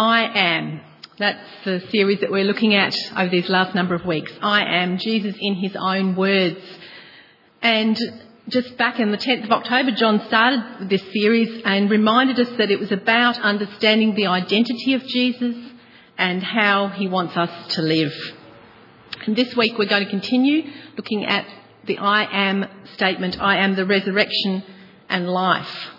I am. That's the series that we're looking at over these last number of weeks. I am Jesus in his own words. And just back in the 10th of October, John started this series and reminded us that it was about understanding the identity of Jesus and how he wants us to live. And this week we're going to continue looking at the I am statement, I am the resurrection and life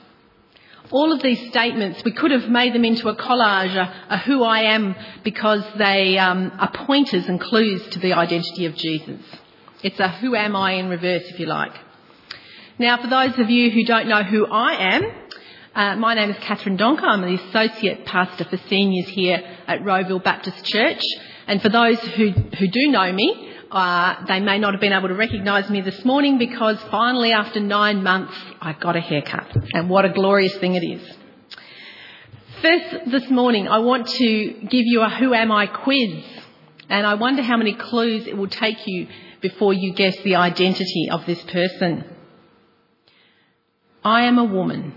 all of these statements, we could have made them into a collage, a, a who I am, because they um, are pointers and clues to the identity of Jesus. It's a who am I in reverse, if you like. Now, for those of you who don't know who I am, uh, my name is Catherine Donker. I'm the Associate Pastor for Seniors here at Rowville Baptist Church. And for those who, who do know me, uh, they may not have been able to recognise me this morning because finally, after nine months, I got a haircut. And what a glorious thing it is. First, this morning, I want to give you a Who Am I quiz. And I wonder how many clues it will take you before you guess the identity of this person. I am a woman.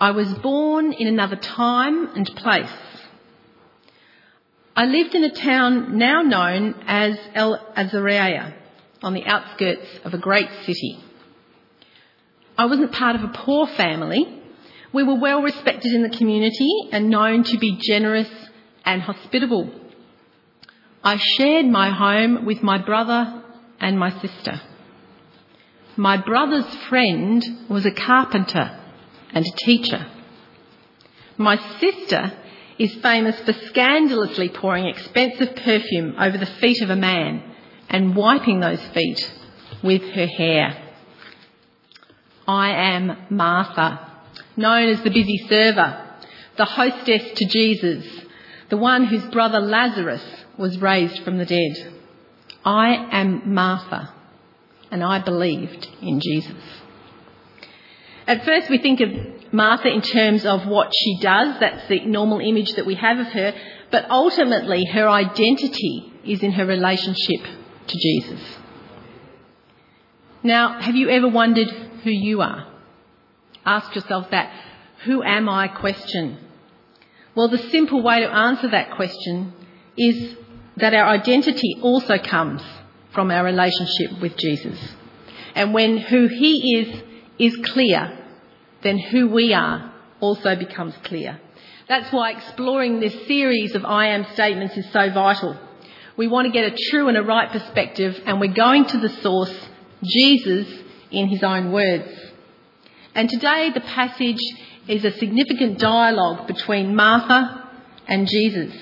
I was born in another time and place. I lived in a town now known as El Azariah, on the outskirts of a great city. I wasn't part of a poor family. We were well respected in the community and known to be generous and hospitable. I shared my home with my brother and my sister. My brother's friend was a carpenter and a teacher. My sister is famous for scandalously pouring expensive perfume over the feet of a man and wiping those feet with her hair. I am Martha, known as the busy server, the hostess to Jesus, the one whose brother Lazarus was raised from the dead. I am Martha, and I believed in Jesus. At first, we think of Martha in terms of what she does. That's the normal image that we have of her. But ultimately, her identity is in her relationship to Jesus. Now, have you ever wondered who you are? Ask yourself that who am I question. Well, the simple way to answer that question is that our identity also comes from our relationship with Jesus. And when who he is is clear, then who we are also becomes clear. That's why exploring this series of I am statements is so vital. We want to get a true and a right perspective, and we're going to the source, Jesus, in his own words. And today the passage is a significant dialogue between Martha and Jesus.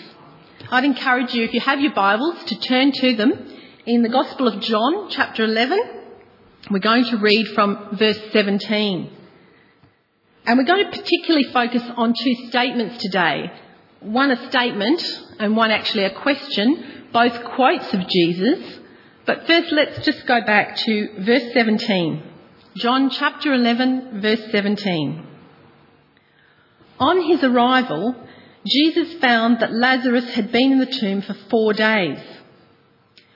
I'd encourage you, if you have your Bibles, to turn to them in the Gospel of John, chapter 11. We're going to read from verse 17. And we're going to particularly focus on two statements today. One a statement and one actually a question, both quotes of Jesus. But first let's just go back to verse 17. John chapter 11 verse 17. On his arrival, Jesus found that Lazarus had been in the tomb for four days.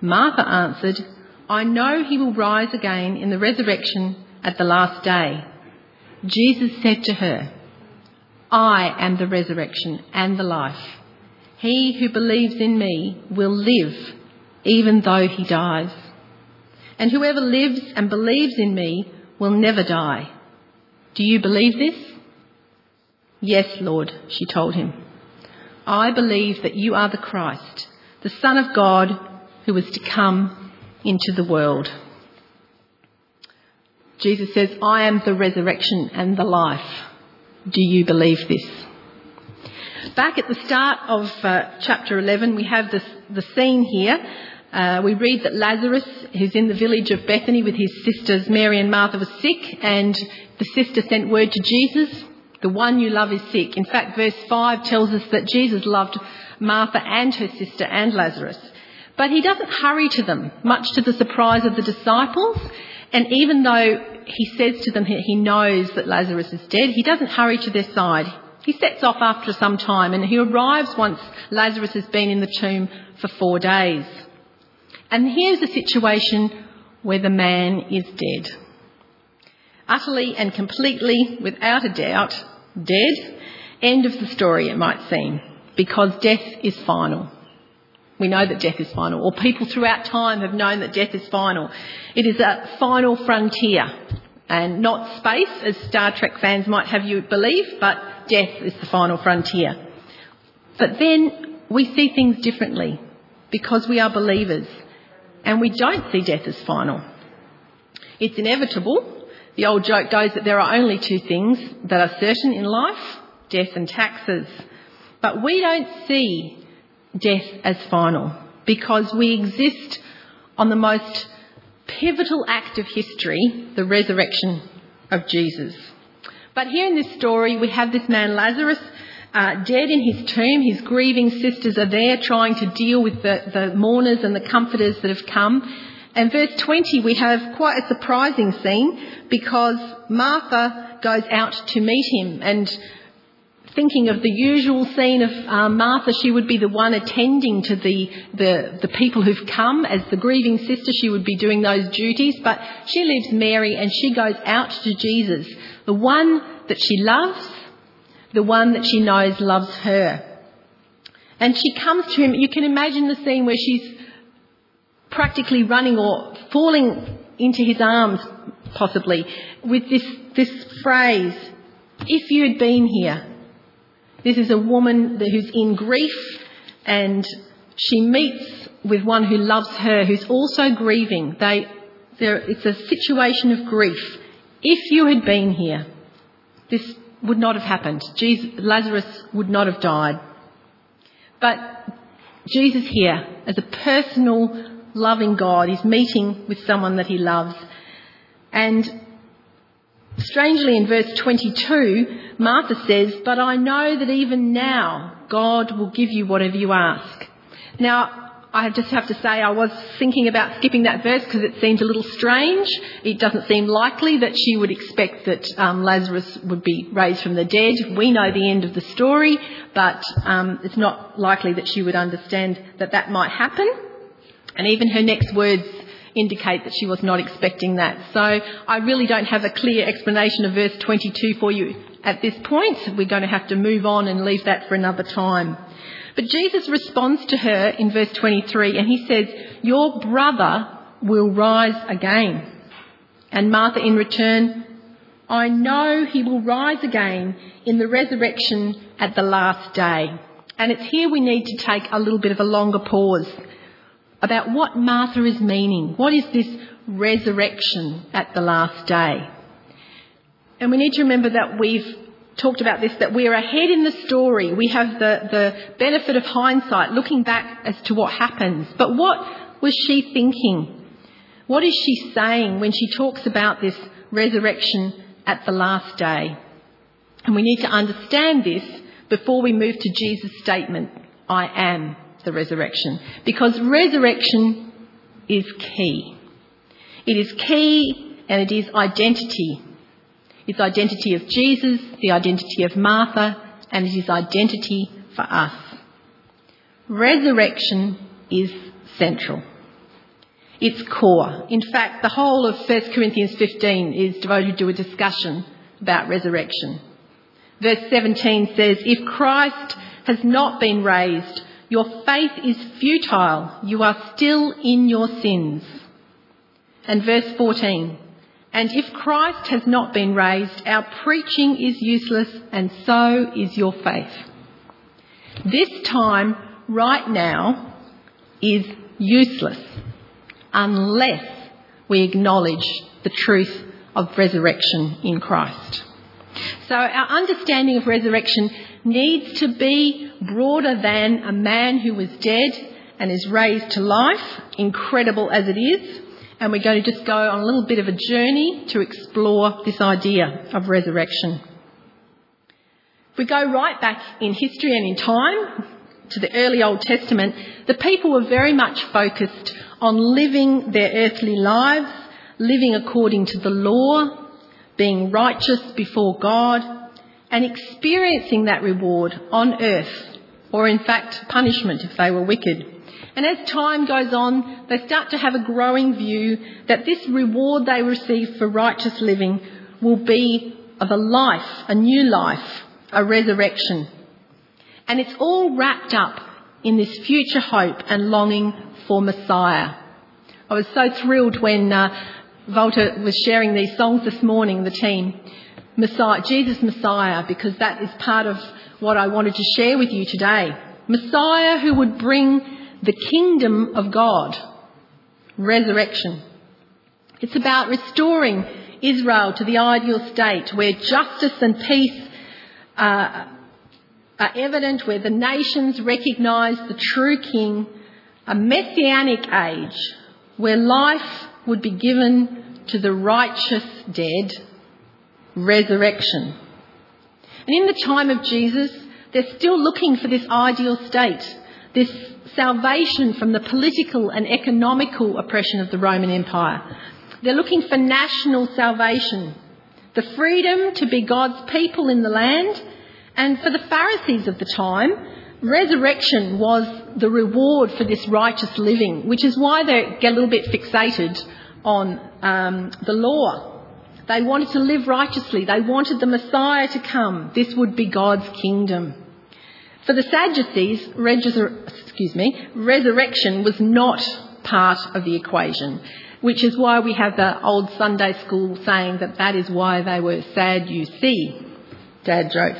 Martha answered, I know he will rise again in the resurrection at the last day. Jesus said to her, I am the resurrection and the life. He who believes in me will live even though he dies. And whoever lives and believes in me will never die. Do you believe this? Yes, Lord, she told him. I believe that you are the Christ, the Son of God who was to come into the world. Jesus says, I am the resurrection and the life. Do you believe this? Back at the start of uh, chapter 11, we have this, the scene here. Uh, we read that Lazarus, who's in the village of Bethany with his sisters Mary and Martha, was sick, and the sister sent word to Jesus The one you love is sick. In fact, verse 5 tells us that Jesus loved Martha and her sister and Lazarus. But he doesn't hurry to them, much to the surprise of the disciples. And even though he says to them he knows that Lazarus is dead, he doesn't hurry to their side. He sets off after some time and he arrives once Lazarus has been in the tomb for four days. And here's a situation where the man is dead. Utterly and completely, without a doubt, dead. End of the story, it might seem, because death is final. We know that death is final, or people throughout time have known that death is final. It is a final frontier, and not space, as Star Trek fans might have you believe, but death is the final frontier. But then we see things differently because we are believers and we don't see death as final. It's inevitable. The old joke goes that there are only two things that are certain in life death and taxes. But we don't see death as final because we exist on the most pivotal act of history, the resurrection of Jesus. But here in this story, we have this man Lazarus uh, dead in his tomb. His grieving sisters are there trying to deal with the, the mourners and the comforters that have come. And verse 20, we have quite a surprising scene because Martha goes out to meet him and thinking of the usual scene of um, Martha, she would be the one attending to the, the, the people who've come. As the grieving sister, she would be doing those duties. But she leaves Mary and she goes out to Jesus, the one that she loves, the one that she knows loves her. And she comes to him. You can imagine the scene where she's practically running or falling into his arms, possibly, with this, this phrase, if you had been here. This is a woman who's in grief and she meets with one who loves her, who's also grieving. They, it's a situation of grief. If you had been here, this would not have happened. Jesus, Lazarus would not have died. But Jesus here, as a personal, loving God, is meeting with someone that he loves. And strangely, in verse 22, Martha says, But I know that even now God will give you whatever you ask. Now, I just have to say I was thinking about skipping that verse because it seems a little strange. It doesn't seem likely that she would expect that um, Lazarus would be raised from the dead. We know the end of the story, but um, it's not likely that she would understand that that might happen. And even her next words indicate that she was not expecting that. So I really don't have a clear explanation of verse 22 for you at this point. We're going to have to move on and leave that for another time. But Jesus responds to her in verse 23 and he says, Your brother will rise again. And Martha in return, I know he will rise again in the resurrection at the last day. And it's here we need to take a little bit of a longer pause about what Martha is meaning. What is this resurrection at the last day? And we need to remember that we've talked about this, that we're ahead in the story. We have the, the benefit of hindsight, looking back as to what happens. But what was she thinking? What is she saying when she talks about this resurrection at the last day? And we need to understand this before we move to Jesus' statement, I am the resurrection. Because resurrection is key. It is key and it is identity its identity of Jesus, the identity of Martha, and it is identity for us. Resurrection is central. It's core. In fact, the whole of 1 Corinthians 15 is devoted to a discussion about resurrection. Verse 17 says, If Christ has not been raised, your faith is futile. You are still in your sins. And verse 14, and if Christ has not been raised, our preaching is useless, and so is your faith. This time, right now, is useless unless we acknowledge the truth of resurrection in Christ. So our understanding of resurrection needs to be broader than a man who was dead and is raised to life, incredible as it is, and we're going to just go on a little bit of a journey to explore this idea of resurrection. If we go right back in history and in time to the early Old Testament, the people were very much focused on living their earthly lives, living according to the law, being righteous before God, and experiencing that reward on earth, or in fact punishment if they were wicked. And as time goes on, they start to have a growing view that this reward they receive for righteous living will be of a life, a new life, a resurrection. And it's all wrapped up in this future hope and longing for Messiah. I was so thrilled when uh, Volta was sharing these songs this morning, the team. Messiah, Jesus Messiah, because that is part of what I wanted to share with you today. Messiah who would bring the kingdom of God. Resurrection. It's about restoring Israel to the ideal state where justice and peace uh, are evident, where the nations recognise the true king, a messianic age where life would be given to the righteous dead, resurrection. And in the time of Jesus, they're still looking for this ideal state, this salvation from the political and economical oppression of the Roman Empire. They're looking for national salvation, the freedom to be God's people in the land, and for the Pharisees of the time, resurrection was the reward for this righteous living, which is why they get a little bit fixated on um, the law. They wanted to live righteously. They wanted the Messiah to come. This would be God's kingdom. For the Sadducees, me, resurrection was not part of the equation which is why we have the old Sunday school saying that that is why they were sad, you see. Dad joke.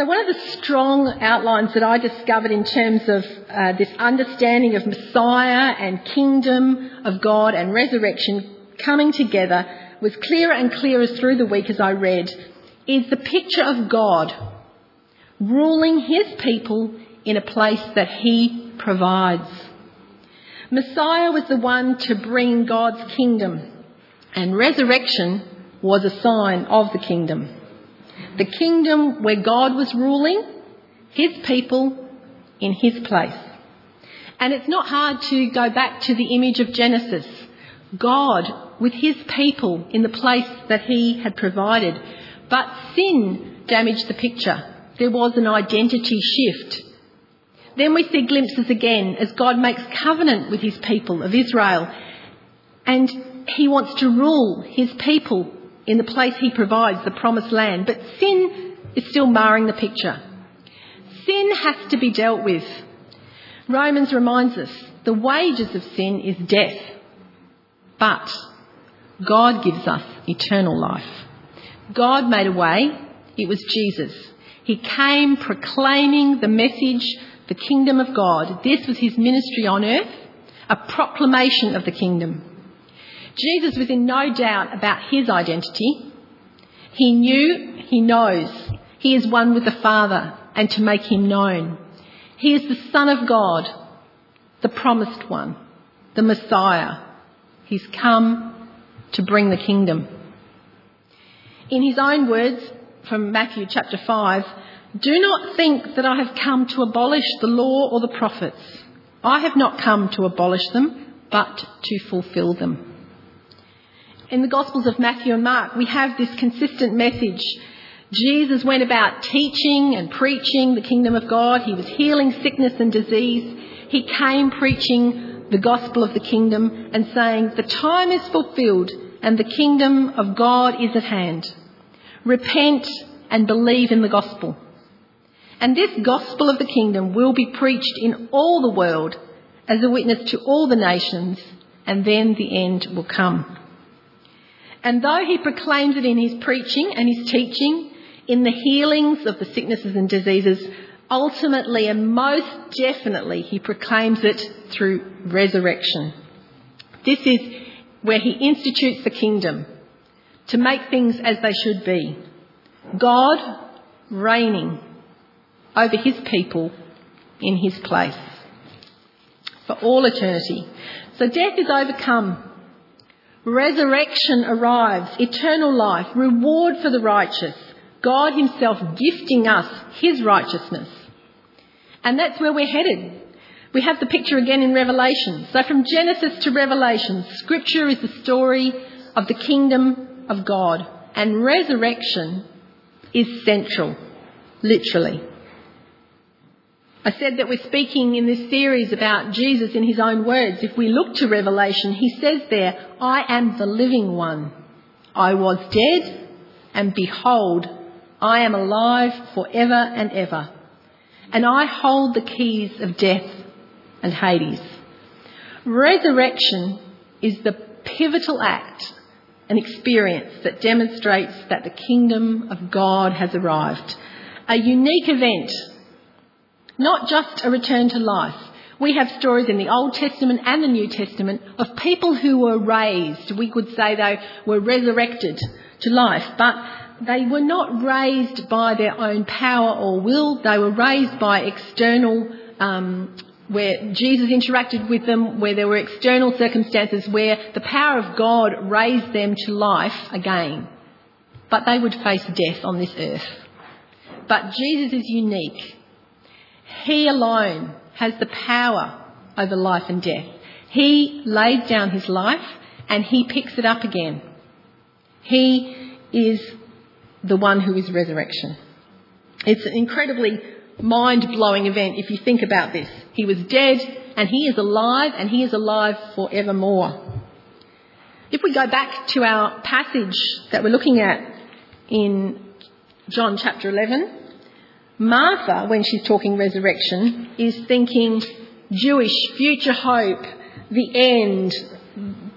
So, one of the strong outlines that I discovered in terms of uh, this understanding of Messiah and kingdom of God and resurrection coming together was clearer and clearer through the week as I read is the picture of God ruling his people in a place that he provides. Messiah was the one to bring God's kingdom, and resurrection was a sign of the kingdom. The kingdom where God was ruling, his people in his place. And it's not hard to go back to the image of Genesis. God with his people in the place that he had provided. But sin damaged the picture. There was an identity shift. Then we see glimpses again as God makes covenant with his people of Israel and he wants to rule his people in the place he provides, the promised land. But sin is still marring the picture. Sin has to be dealt with. Romans reminds us the wages of sin is death, but God gives us eternal life. God made a way, it was Jesus. He came proclaiming the message the kingdom of God. This was his ministry on earth, a proclamation of the kingdom. Jesus was in no doubt about his identity. He knew, he knows, he is one with the Father and to make him known. He is the Son of God, the promised one, the Messiah. He's come to bring the kingdom. In his own words from Matthew chapter 5, do not think that I have come to abolish the law or the prophets. I have not come to abolish them, but to fulfill them. In the Gospels of Matthew and Mark, we have this consistent message. Jesus went about teaching and preaching the kingdom of God. He was healing sickness and disease. He came preaching the gospel of the kingdom and saying, The time is fulfilled and the kingdom of God is at hand. Repent and believe in the gospel. And this gospel of the kingdom will be preached in all the world as a witness to all the nations, and then the end will come. And though he proclaims it in his preaching and his teaching, in the healings of the sicknesses and diseases, ultimately and most definitely he proclaims it through resurrection. This is where he institutes the kingdom to make things as they should be. God reigning over his people in his place for all eternity. So death is overcome. Resurrection arrives, eternal life, reward for the righteous, God Himself gifting us His righteousness. And that's where we're headed. We have the picture again in Revelation. So from Genesis to Revelation, Scripture is the story of the kingdom of God. And resurrection is central, literally. I said that we're speaking in this series about Jesus in his own words. If we look to Revelation, he says there, I am the living one. I was dead, and behold, I am alive forever and ever. And I hold the keys of death and Hades. Resurrection is the pivotal act an experience that demonstrates that the kingdom of God has arrived. A unique event, not just a return to life. We have stories in the Old Testament and the New Testament of people who were raised. We could say they were resurrected to life, but they were not raised by their own power or will. They were raised by external um, where Jesus interacted with them, where there were external circumstances where the power of God raised them to life again. But they would face death on this earth. But Jesus is unique. He alone has the power over life and death. He laid down his life and he picks it up again. He is the one who is resurrection. It's an incredibly mind blowing event if you think about this. He was dead and he is alive and he is alive forevermore. If we go back to our passage that we're looking at in John chapter 11, Martha, when she's talking resurrection, is thinking Jewish future hope, the end,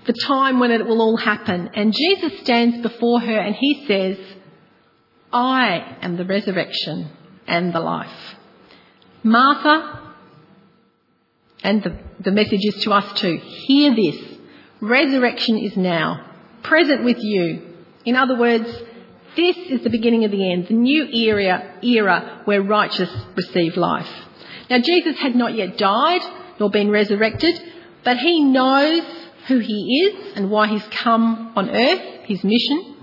the time when it will all happen. And Jesus stands before her and he says, I am the resurrection and the life. Martha, and the, the message is to us too, hear this. Resurrection is now, present with you. In other words, this is the beginning of the end, the new era, era where righteous receive life. Now, Jesus had not yet died nor been resurrected, but he knows who he is and why he's come on earth, his mission.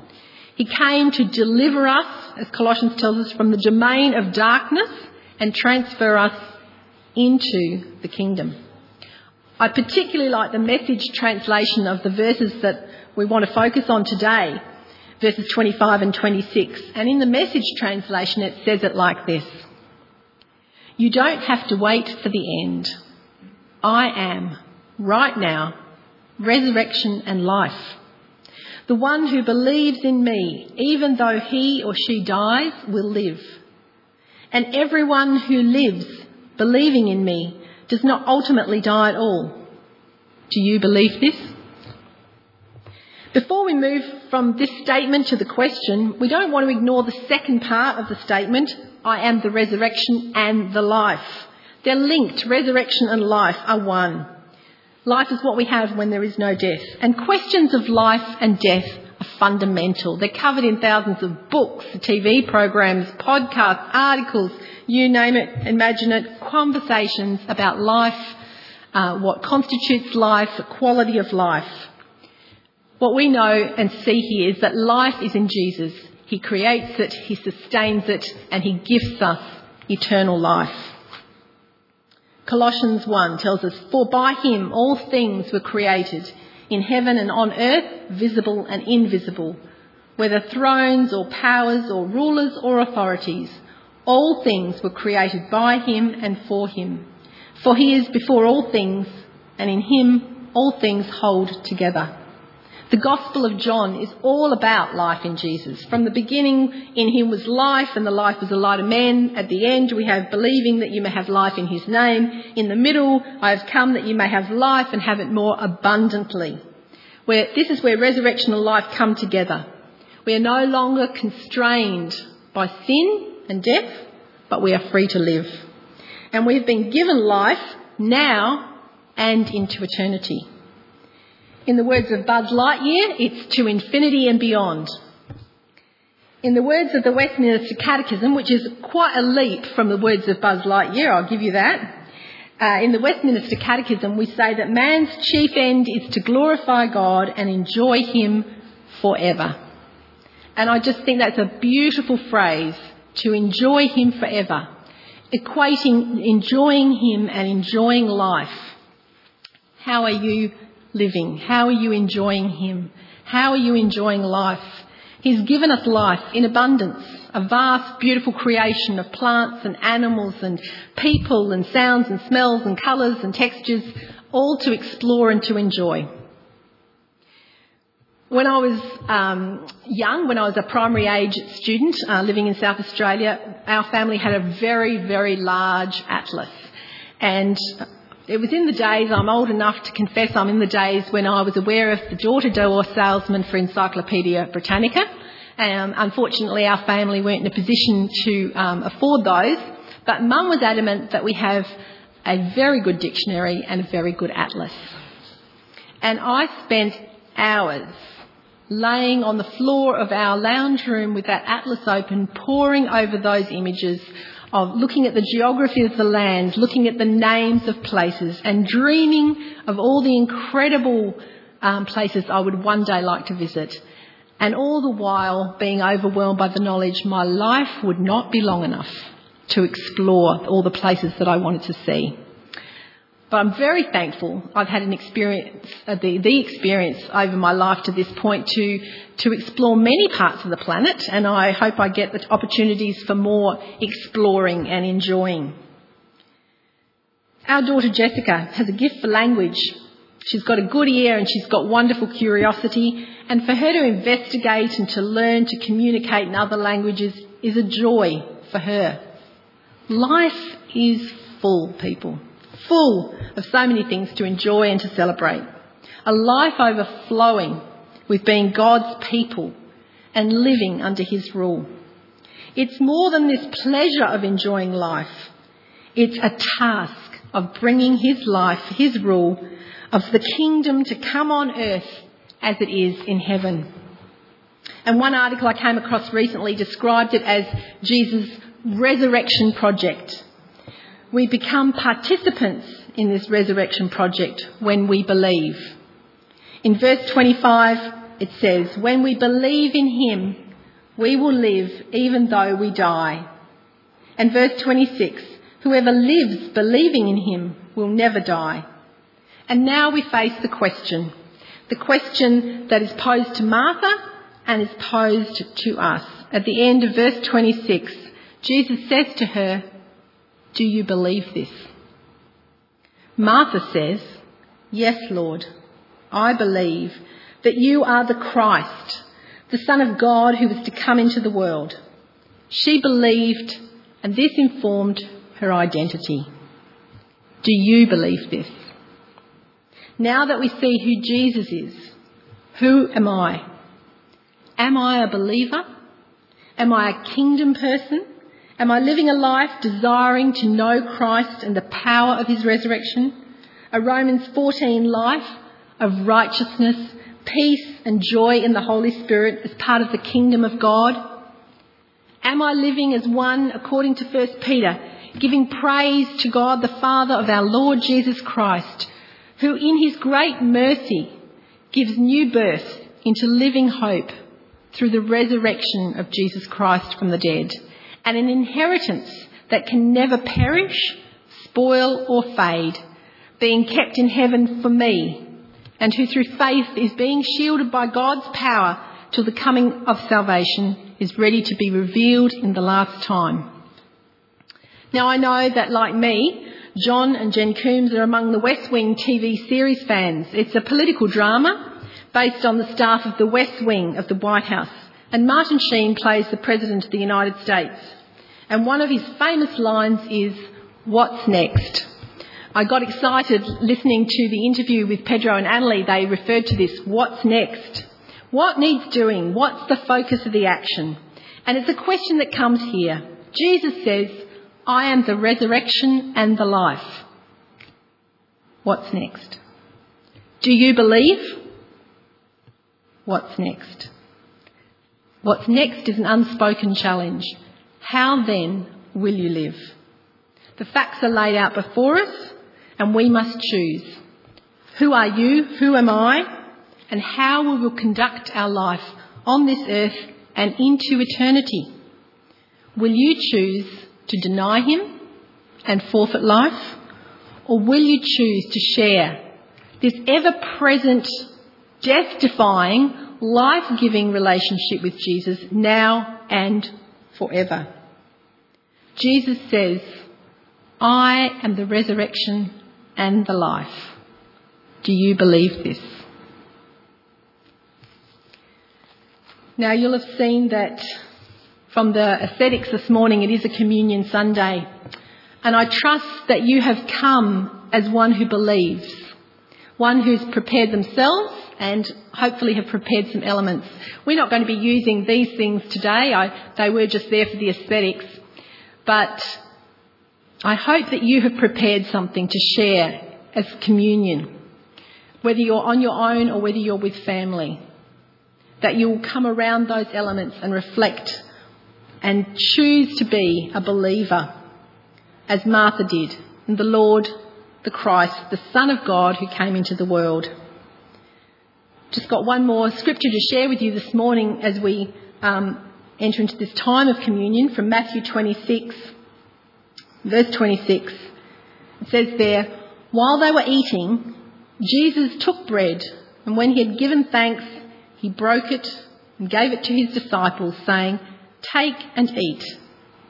He came to deliver us as Colossians tells us, from the domain of darkness and transfer us into the kingdom. I particularly like the message translation of the verses that we want to focus on today, verses 25 and 26. And in the message translation, it says it like this You don't have to wait for the end. I am, right now, resurrection and life. The one who believes in me, even though he or she dies, will live. And everyone who lives believing in me does not ultimately die at all. Do you believe this? Before we move from this statement to the question, we don't want to ignore the second part of the statement I am the resurrection and the life. They're linked. Resurrection and life are one. Life is what we have when there is no death. And questions of life and death are fundamental. They're covered in thousands of books, TV programs, podcasts, articles, you name it, imagine it, conversations about life, uh, what constitutes life, the quality of life. What we know and see here is that life is in Jesus. He creates it, He sustains it, and He gifts us eternal life. Colossians 1 tells us, For by him all things were created, in heaven and on earth, visible and invisible, whether thrones or powers or rulers or authorities. All things were created by him and for him. For he is before all things, and in him all things hold together. The Gospel of John is all about life in Jesus. From the beginning, in him was life, and the life was the light of men. At the end, we have believing that you may have life in his name. In the middle, I have come that you may have life and have it more abundantly. Where, this is where resurrection and life come together. We are no longer constrained by sin and death, but we are free to live. And we've been given life now and into eternity. In the words of Buzz Lightyear, it's to infinity and beyond. In the words of the Westminster Catechism, which is quite a leap from the words of Buzz Lightyear, I'll give you that. Uh, in the Westminster Catechism, we say that man's chief end is to glorify God and enjoy Him forever. And I just think that's a beautiful phrase to enjoy Him forever, equating enjoying Him and enjoying life. How are you living? How are you enjoying Him? How are you enjoying life? He's given us life in abundance, a vast, beautiful creation of plants and animals and people and sounds and smells and colours and textures, all to explore and to enjoy. When I was um, young, when I was a primary age student uh, living in South Australia, our family had a very, very large atlas. And it was in the days, I'm old enough to confess, I'm in the days when I was aware of the door-to-door salesman for Encyclopaedia Britannica. Um, unfortunately, our family weren't in a position to um, afford those, but Mum was adamant that we have a very good dictionary and a very good atlas. And I spent hours laying on the floor of our lounge room with that atlas open, poring over those images of looking at the geography of the land, looking at the names of places, and dreaming of all the incredible um, places I would one day like to visit. And all the while being overwhelmed by the knowledge my life would not be long enough to explore all the places that I wanted to see. But I'm very thankful I've had an experience, uh, the, the experience over my life to this point to, to explore many parts of the planet, and I hope I get the opportunities for more exploring and enjoying. Our daughter Jessica has a gift for language. She's got a good ear and she's got wonderful curiosity, and for her to investigate and to learn to communicate in other languages is a joy for her. Life is full, people full of so many things to enjoy and to celebrate. A life overflowing with being God's people and living under His rule. It's more than this pleasure of enjoying life. It's a task of bringing His life, His rule, of the kingdom to come on earth as it is in heaven. And one article I came across recently described it as Jesus' resurrection project. We become participants in this resurrection project when we believe. In verse 25, it says, When we believe in him, we will live even though we die. And verse 26, Whoever lives believing in him will never die. And now we face the question, the question that is posed to Martha and is posed to us. At the end of verse 26, Jesus says to her, do you believe this? Martha says, Yes, Lord, I believe that you are the Christ, the Son of God who was to come into the world. She believed, and this informed her identity. Do you believe this? Now that we see who Jesus is, who am I? Am I a believer? Am I a kingdom person? Am I living a life desiring to know Christ and the power of his resurrection? A Romans 14 life of righteousness, peace and joy in the Holy Spirit as part of the kingdom of God? Am I living as one, according to 1 Peter, giving praise to God the Father of our Lord Jesus Christ, who in his great mercy gives new birth into living hope through the resurrection of Jesus Christ from the dead? And an inheritance that can never perish, spoil, or fade, being kept in heaven for me, and who through faith is being shielded by God's power till the coming of salvation is ready to be revealed in the last time. Now I know that like me, John and Jen Coombs are among the West Wing TV series fans. It's a political drama based on the staff of the West Wing of the White House and Martin Sheen plays the President of the United States. And one of his famous lines is, What's next? I got excited listening to the interview with Pedro and Annalie. They referred to this, What's next? What needs doing? What's the focus of the action? And it's a question that comes here. Jesus says, I am the resurrection and the life. What's next? Do you believe? What's next? What's next is an unspoken challenge. How then will you live? The facts are laid out before us and we must choose. Who are you? Who am I? And how we will conduct our life on this earth and into eternity. Will you choose to deny him and forfeit life? Or will you choose to share this ever present, death defying, life giving relationship with Jesus now and forever? Jesus says, I am the resurrection and the life. Do you believe this? Now, you'll have seen that from the ascetics this morning, it is a communion Sunday. And I trust that you have come as one who believes, one who's prepared themselves and hopefully have prepared some elements. We're not going to be using these things today. I, they were just there for the aesthetics. But I hope that you have prepared something to share as communion, whether you're on your own or whether you're with family. That you will come around those elements and reflect and choose to be a believer, as Martha did, in the Lord, the Christ, the Son of God who came into the world. Just got one more scripture to share with you this morning as we um, enter into this time of communion from Matthew 26, verse 26. It says there, While they were eating, Jesus took bread, and when he had given thanks, he broke it and gave it to his disciples, saying, Take and eat.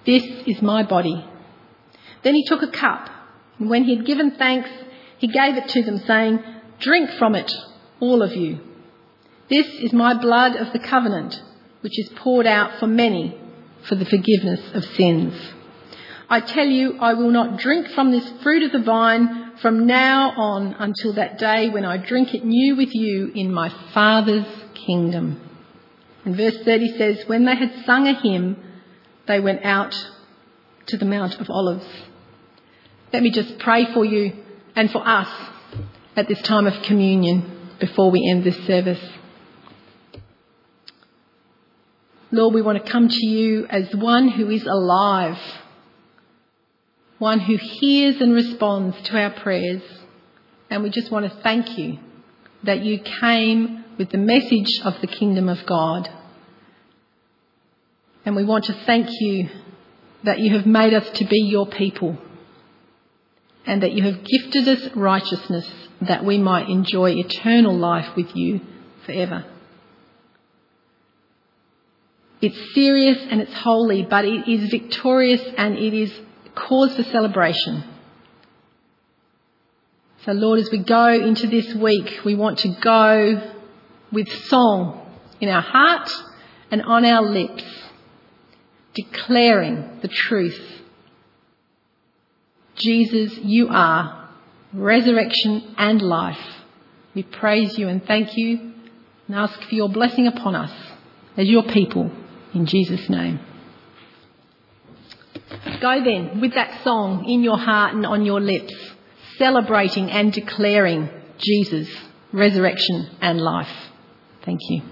This is my body. Then he took a cup, and when he had given thanks, he gave it to them, saying, Drink from it, all of you. This is my blood of the covenant, which is poured out for many for the forgiveness of sins. I tell you, I will not drink from this fruit of the vine from now on until that day when I drink it new with you in my Father's kingdom. And verse 30 says, When they had sung a hymn, they went out to the Mount of Olives. Let me just pray for you and for us at this time of communion before we end this service. Lord, we want to come to you as one who is alive, one who hears and responds to our prayers. And we just want to thank you that you came with the message of the kingdom of God. And we want to thank you that you have made us to be your people and that you have gifted us righteousness that we might enjoy eternal life with you forever. It's serious and it's holy, but it is victorious and it is cause for celebration. So, Lord, as we go into this week, we want to go with song in our heart and on our lips, declaring the truth. Jesus, you are resurrection and life. We praise you and thank you and ask for your blessing upon us as your people in Jesus' name. Go then with that song in your heart and on your lips celebrating and declaring Jesus' resurrection and life. Thank you.